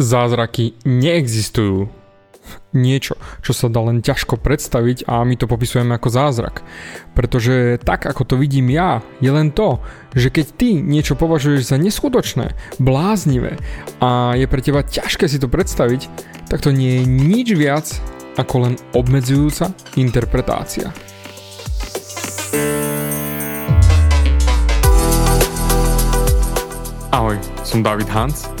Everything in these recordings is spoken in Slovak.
Zázraky neexistujú. Niečo, čo sa dá len ťažko predstaviť a my to popisujeme ako zázrak. Pretože tak, ako to vidím ja, je len to, že keď ty niečo považuješ za neskutočné, bláznivé a je pre teba ťažké si to predstaviť, tak to nie je nič viac ako len obmedzujúca interpretácia. Ahoj, som David Hans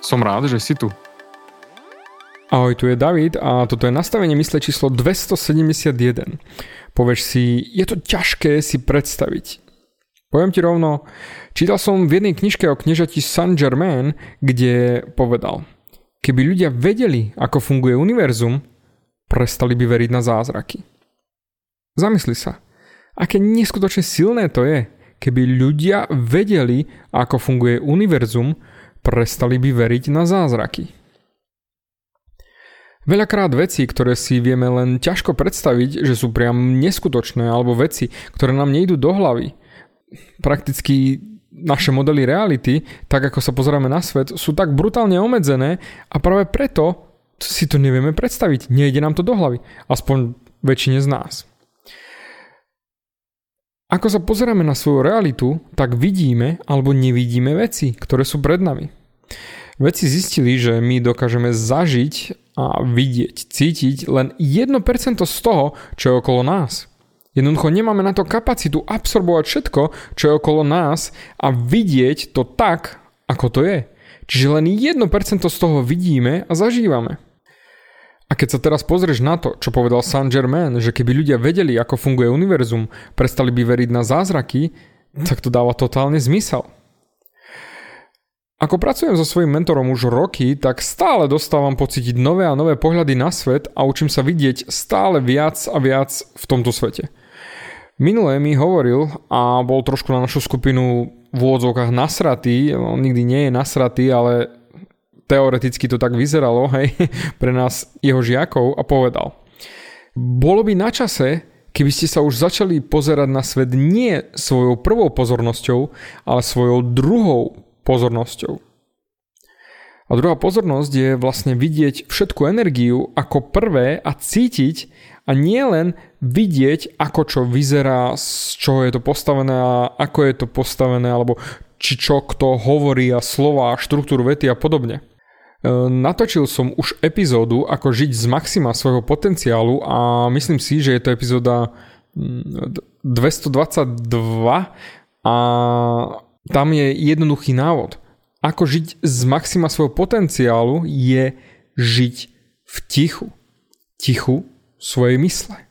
Som rád, že si tu. Ahoj, tu je David a toto je nastavenie mysle číslo 271. Povieš si, je to ťažké si predstaviť. Poviem ti rovno, čítal som v jednej knižke o kniežati Saint Germain, kde povedal, keby ľudia vedeli, ako funguje univerzum, prestali by veriť na zázraky. Zamysli sa, aké neskutočne silné to je, keby ľudia vedeli, ako funguje univerzum, prestali by veriť na zázraky. Veľakrát veci, ktoré si vieme len ťažko predstaviť, že sú priam neskutočné, alebo veci, ktoré nám nejdú do hlavy. Prakticky naše modely reality, tak ako sa pozeráme na svet, sú tak brutálne obmedzené a práve preto si to nevieme predstaviť. Nejde nám to do hlavy. Aspoň väčšine z nás. Ako sa pozeráme na svoju realitu, tak vidíme alebo nevidíme veci, ktoré sú pred nami. Vedci zistili, že my dokážeme zažiť a vidieť, cítiť len 1% z toho, čo je okolo nás. Jednoducho nemáme na to kapacitu absorbovať všetko, čo je okolo nás a vidieť to tak, ako to je. Čiže len 1% z toho vidíme a zažívame. A keď sa teraz pozrieš na to, čo povedal Saint Germain, že keby ľudia vedeli, ako funguje univerzum, prestali by veriť na zázraky, tak to dáva totálne zmysel. Ako pracujem so svojím mentorom už roky, tak stále dostávam pocítiť nové a nové pohľady na svet a učím sa vidieť stále viac a viac v tomto svete. Minulé mi hovoril a bol trošku na našu skupinu v úvodzovkách nasratý, on nikdy nie je nasratý, ale teoreticky to tak vyzeralo, hej, pre nás jeho žiakov a povedal. Bolo by na čase, keby ste sa už začali pozerať na svet nie svojou prvou pozornosťou, ale svojou druhou pozornosťou. A druhá pozornosť je vlastne vidieť všetku energiu ako prvé a cítiť a nie len vidieť, ako čo vyzerá, z čoho je to postavené a ako je to postavené, alebo či čo kto hovorí a slova, štruktúru vety a podobne. E, natočil som už epizódu ako žiť z maxima svojho potenciálu a myslím si, že je to epizóda 222 a tam je jednoduchý návod. Ako žiť z maxima svojho potenciálu je žiť v tichu. Tichu svojej mysle.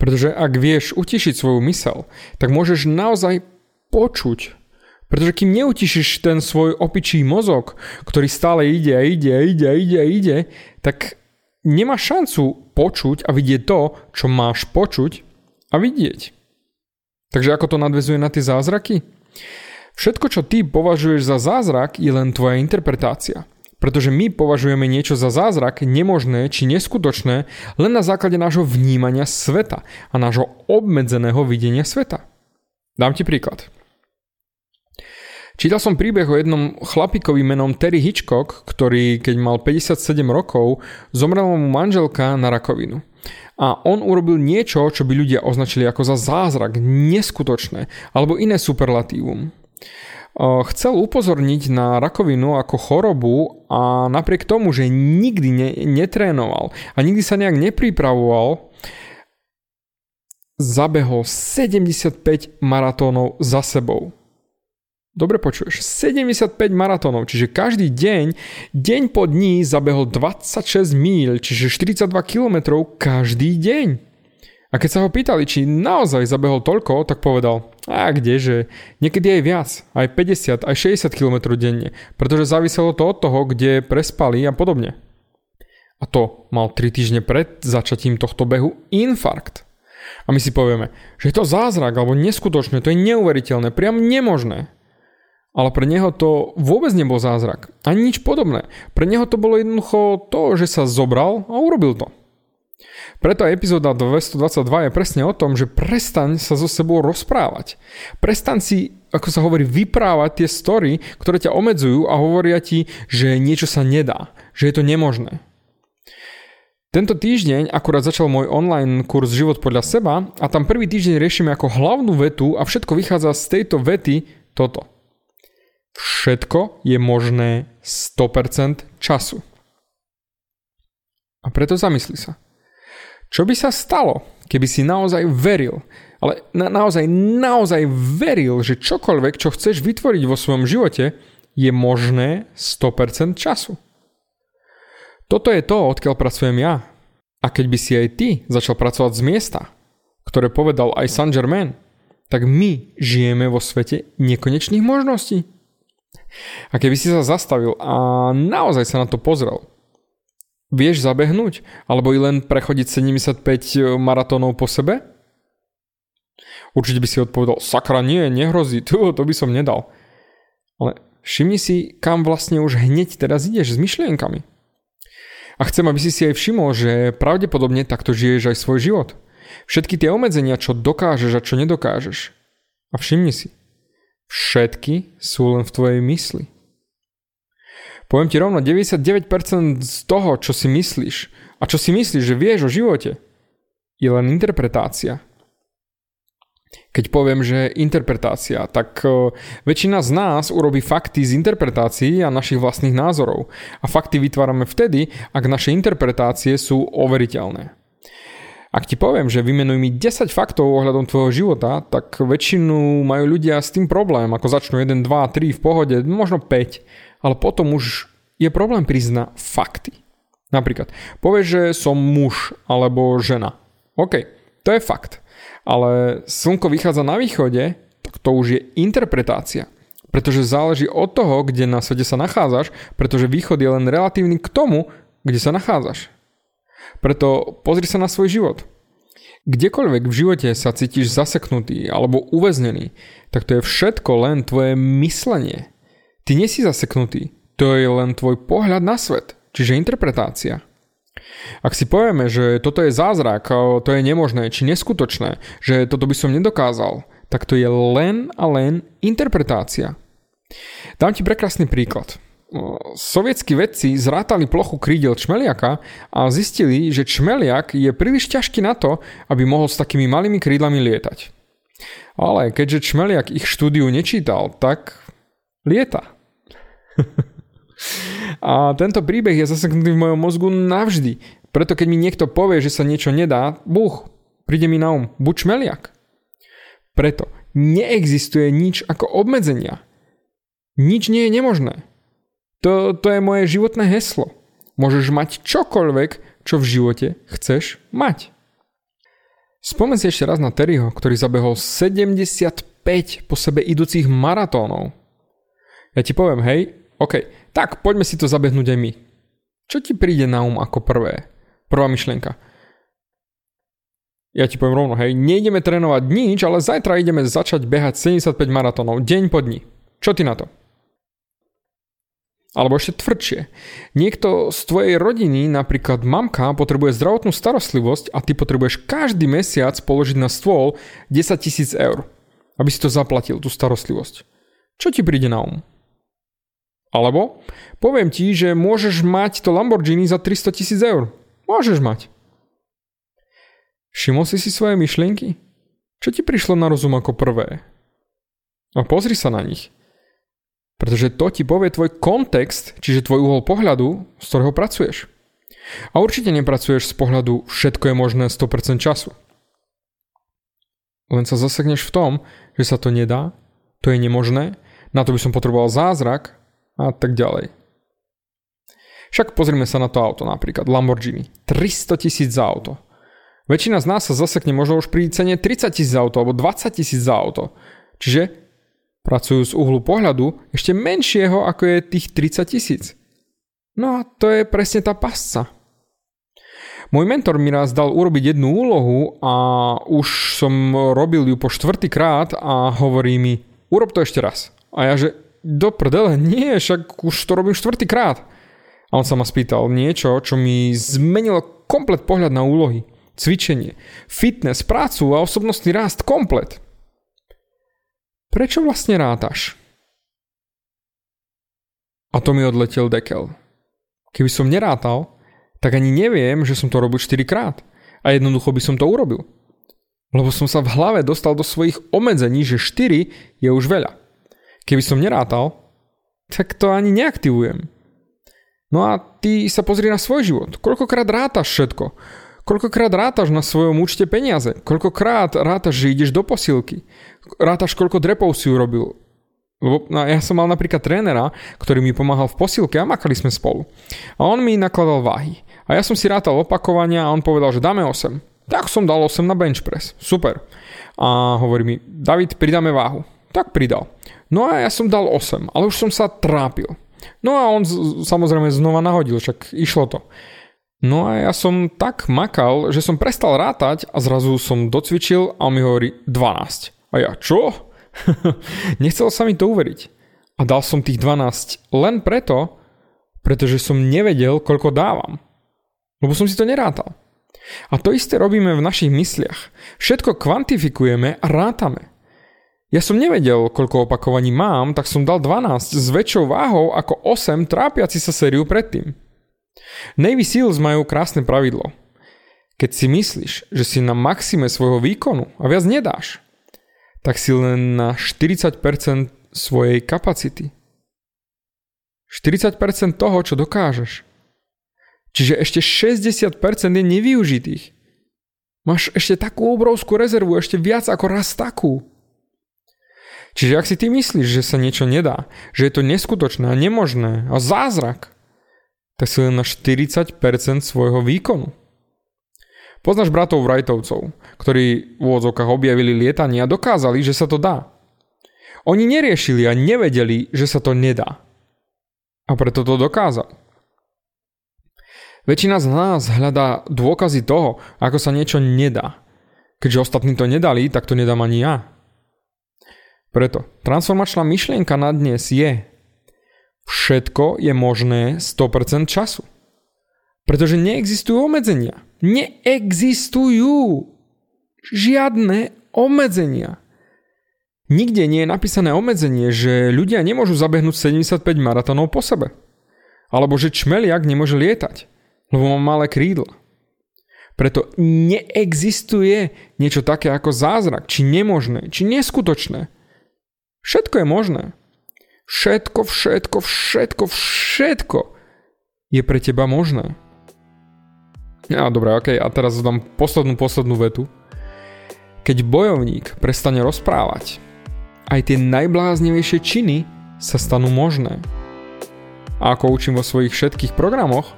Pretože ak vieš utišiť svoju mysel, tak môžeš naozaj počuť pretože kým neutišíš ten svoj opičí mozog, ktorý stále ide a ide a ide a ide a ide, tak nemáš šancu počuť a vidieť to, čo máš počuť a vidieť. Takže ako to nadvezuje na tie zázraky? Všetko, čo ty považuješ za zázrak, je len tvoja interpretácia. Pretože my považujeme niečo za zázrak, nemožné či neskutočné len na základe nášho vnímania sveta a nášho obmedzeného videnia sveta. Dám ti príklad. Čítal som príbeh o jednom chlapikovi menom Terry Hitchcock, ktorý keď mal 57 rokov, zomrela mu manželka na rakovinu. A on urobil niečo, čo by ľudia označili ako za zázrak, neskutočné, alebo iné superlatívum. Chcel upozorniť na rakovinu ako chorobu a napriek tomu, že nikdy ne, netrénoval a nikdy sa nejak nepripravoval, zabehol 75 maratónov za sebou. Dobre počuješ, 75 maratónov, čiže každý deň, deň po dní zabehol 26 míľ, čiže 42 km každý deň. A keď sa ho pýtali, či naozaj zabehol toľko, tak povedal, a kdeže, niekedy aj viac, aj 50, aj 60 km denne, pretože záviselo to od toho, kde prespali a podobne. A to mal 3 týždne pred začatím tohto behu infarkt. A my si povieme, že je to zázrak alebo neskutočné, to je neuveriteľné, priam nemožné. Ale pre neho to vôbec nebol zázrak. Ani nič podobné. Pre neho to bolo jednoducho to, že sa zobral a urobil to. Preto epizóda 222 je presne o tom, že prestaň sa so sebou rozprávať. Prestaň si, ako sa hovorí, vyprávať tie story, ktoré ťa omedzujú a hovoria ti, že niečo sa nedá, že je to nemožné. Tento týždeň akurát začal môj online kurz Život podľa seba a tam prvý týždeň riešime ako hlavnú vetu a všetko vychádza z tejto vety toto. Všetko je možné 100% času. A preto zamysli sa. Čo by sa stalo, keby si naozaj veril, ale na, naozaj, naozaj veril, že čokoľvek, čo chceš vytvoriť vo svojom živote, je možné 100% času. Toto je to, odkiaľ pracujem ja. A keď by si aj ty začal pracovať z miesta, ktoré povedal aj Saint Germain, tak my žijeme vo svete nekonečných možností. A keby si sa zastavil a naozaj sa na to pozrel, vieš zabehnúť? Alebo i len prechodiť 75 maratónov po sebe? Určite by si odpovedal, sakra nie, nehrozí, to, to by som nedal. Ale všimni si, kam vlastne už hneď teraz ideš s myšlienkami. A chcem, aby si si aj všimol, že pravdepodobne takto žiješ aj svoj život. Všetky tie obmedzenia, čo dokážeš a čo nedokážeš. A všimni si, Všetky sú len v tvojej mysli. Poviem ti rovno, 99% z toho, čo si myslíš a čo si myslíš, že vieš o živote, je len interpretácia. Keď poviem, že interpretácia, tak e, väčšina z nás urobí fakty z interpretácií a našich vlastných názorov. A fakty vytvárame vtedy, ak naše interpretácie sú overiteľné. Ak ti poviem, že vymenuj mi 10 faktov ohľadom tvojho života, tak väčšinu majú ľudia s tým problém, ako začnú 1, 2, 3 v pohode, možno 5, ale potom už je problém prizna fakty. Napríklad, povieš, že som muž alebo žena. OK, to je fakt. Ale slnko vychádza na východe, tak to už je interpretácia. Pretože záleží od toho, kde na svete sa nachádzaš, pretože východ je len relatívny k tomu, kde sa nachádzaš. Preto pozri sa na svoj život. Kdekoľvek v živote sa cítiš zaseknutý alebo uväznený, tak to je všetko len tvoje myslenie. Ty nie si zaseknutý, to je len tvoj pohľad na svet, čiže interpretácia. Ak si povieme, že toto je zázrak, to je nemožné či neskutočné, že toto by som nedokázal, tak to je len a len interpretácia. Dám ti prekrásny príklad sovietskí vedci zrátali plochu krídel čmeliaka a zistili, že čmeliak je príliš ťažký na to, aby mohol s takými malými krídlami lietať. Ale keďže čmeliak ich štúdiu nečítal, tak lieta. A tento príbeh je zaseknutý v mojom mozgu navždy. Preto keď mi niekto povie, že sa niečo nedá, buch, príde mi na um, buď čmeliak. Preto neexistuje nič ako obmedzenia. Nič nie je nemožné. To, to je moje životné heslo. Môžeš mať čokoľvek, čo v živote chceš mať. Spomen si ešte raz na Terryho, ktorý zabehol 75 po sebe idúcich maratónov. Ja ti poviem, hej, OK, tak poďme si to zabehnúť aj my. Čo ti príde na um ako prvé? Prvá myšlienka. Ja ti poviem rovno, hej, nejdeme trénovať nič, ale zajtra ideme začať behať 75 maratónov, deň po dni. Čo ty na to? Alebo ešte tvrdšie. Niekto z tvojej rodiny, napríklad mamka, potrebuje zdravotnú starostlivosť a ty potrebuješ každý mesiac položiť na stôl 10 tisíc eur, aby si to zaplatil, tú starostlivosť. Čo ti príde na um? Alebo poviem ti, že môžeš mať to Lamborghini za 300 tisíc eur. Môžeš mať. Všimol si si svoje myšlienky? Čo ti prišlo na rozum ako prvé? A pozri sa na nich. Pretože to ti povie tvoj kontext, čiže tvoj uhol pohľadu, z ktorého pracuješ. A určite nepracuješ z pohľadu všetko je možné 100% času. Len sa zasekneš v tom, že sa to nedá, to je nemožné, na to by som potreboval zázrak a tak ďalej. Však pozrime sa na to auto napríklad, Lamborghini. 300 tisíc za auto. Väčšina z nás sa zasekne možno už pri cene 30 tisíc za auto alebo 20 tisíc za auto. Čiže Pracujú z uhlu pohľadu ešte menšieho ako je tých 30 tisíc. No a to je presne tá pasca. Môj mentor mi raz dal urobiť jednu úlohu a už som robil ju po štvrtýkrát a hovorí mi, urob to ešte raz. A ja že, do prdele, nie, však už to robím štvrtýkrát. A on sa ma spýtal niečo, čo mi zmenilo komplet pohľad na úlohy. Cvičenie, fitness, prácu a osobnostný rast komplet. Prečo vlastne rátaš? A to mi odletel dekel. Keby som nerátal, tak ani neviem, že som to robil 4 krát. A jednoducho by som to urobil. Lebo som sa v hlave dostal do svojich obmedzení, že 4 je už veľa. Keby som nerátal, tak to ani neaktivujem. No a ty sa pozri na svoj život. Koľkokrát rátaš všetko? Koľkokrát rátaš na svojom účte peniaze? Koľkokrát rátaš, že ideš do posilky? Rátaš, koľko drepov si urobil? Lebo no, ja som mal napríklad trénera, ktorý mi pomáhal v posilke a makali sme spolu. A on mi nakladal váhy. A ja som si rátal opakovania a on povedal, že dáme 8. Tak som dal 8 na bench press. Super. A hovorí mi, David, pridáme váhu. Tak pridal. No a ja som dal 8, ale už som sa trápil. No a on samozrejme znova nahodil, však išlo to. No a ja som tak makal, že som prestal rátať a zrazu som docvičil a on mi hovorí 12. A ja, čo? Nechcel sa mi to uveriť. A dal som tých 12 len preto, pretože som nevedel, koľko dávam. Lebo som si to nerátal. A to isté robíme v našich mysliach. Všetko kvantifikujeme a rátame. Ja som nevedel, koľko opakovaní mám, tak som dal 12 s väčšou váhou ako 8 trápiaci sa sériu predtým. Navy Seals majú krásne pravidlo. Keď si myslíš, že si na maxime svojho výkonu a viac nedáš, tak si len na 40% svojej kapacity. 40% toho, čo dokážeš. Čiže ešte 60% je nevyužitých. Máš ešte takú obrovskú rezervu, ešte viac ako raz takú. Čiže ak si ty myslíš, že sa niečo nedá, že je to neskutočné a nemožné a zázrak, tak si len na 40% svojho výkonu. Poznáš bratov Wrightovcov, ktorí v úvodzovkách objavili lietanie a dokázali, že sa to dá. Oni neriešili a nevedeli, že sa to nedá. A preto to dokázali. Väčšina z nás hľadá dôkazy toho, ako sa niečo nedá. Keďže ostatní to nedali, tak to nedám ani ja. Preto transformačná myšlienka na dnes je, Všetko je možné 100% času. Pretože neexistujú obmedzenia. Neexistujú žiadne obmedzenia. Nikde nie je napísané obmedzenie, že ľudia nemôžu zabehnúť 75 maratónov po sebe. Alebo že čmeliak nemôže lietať, lebo má malé krídla. Preto neexistuje niečo také ako zázrak, či nemožné, či neskutočné. Všetko je možné. Všetko, všetko, všetko, všetko je pre teba možné. Ja, dobre, ok, a teraz dám poslednú, poslednú vetu. Keď bojovník prestane rozprávať, aj tie najbláznivejšie činy sa stanú možné. A ako učím vo svojich všetkých programoch,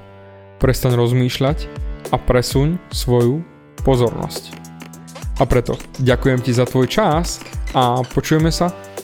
prestaň rozmýšľať a presuň svoju pozornosť. A preto ďakujem ti za tvoj čas a počujeme sa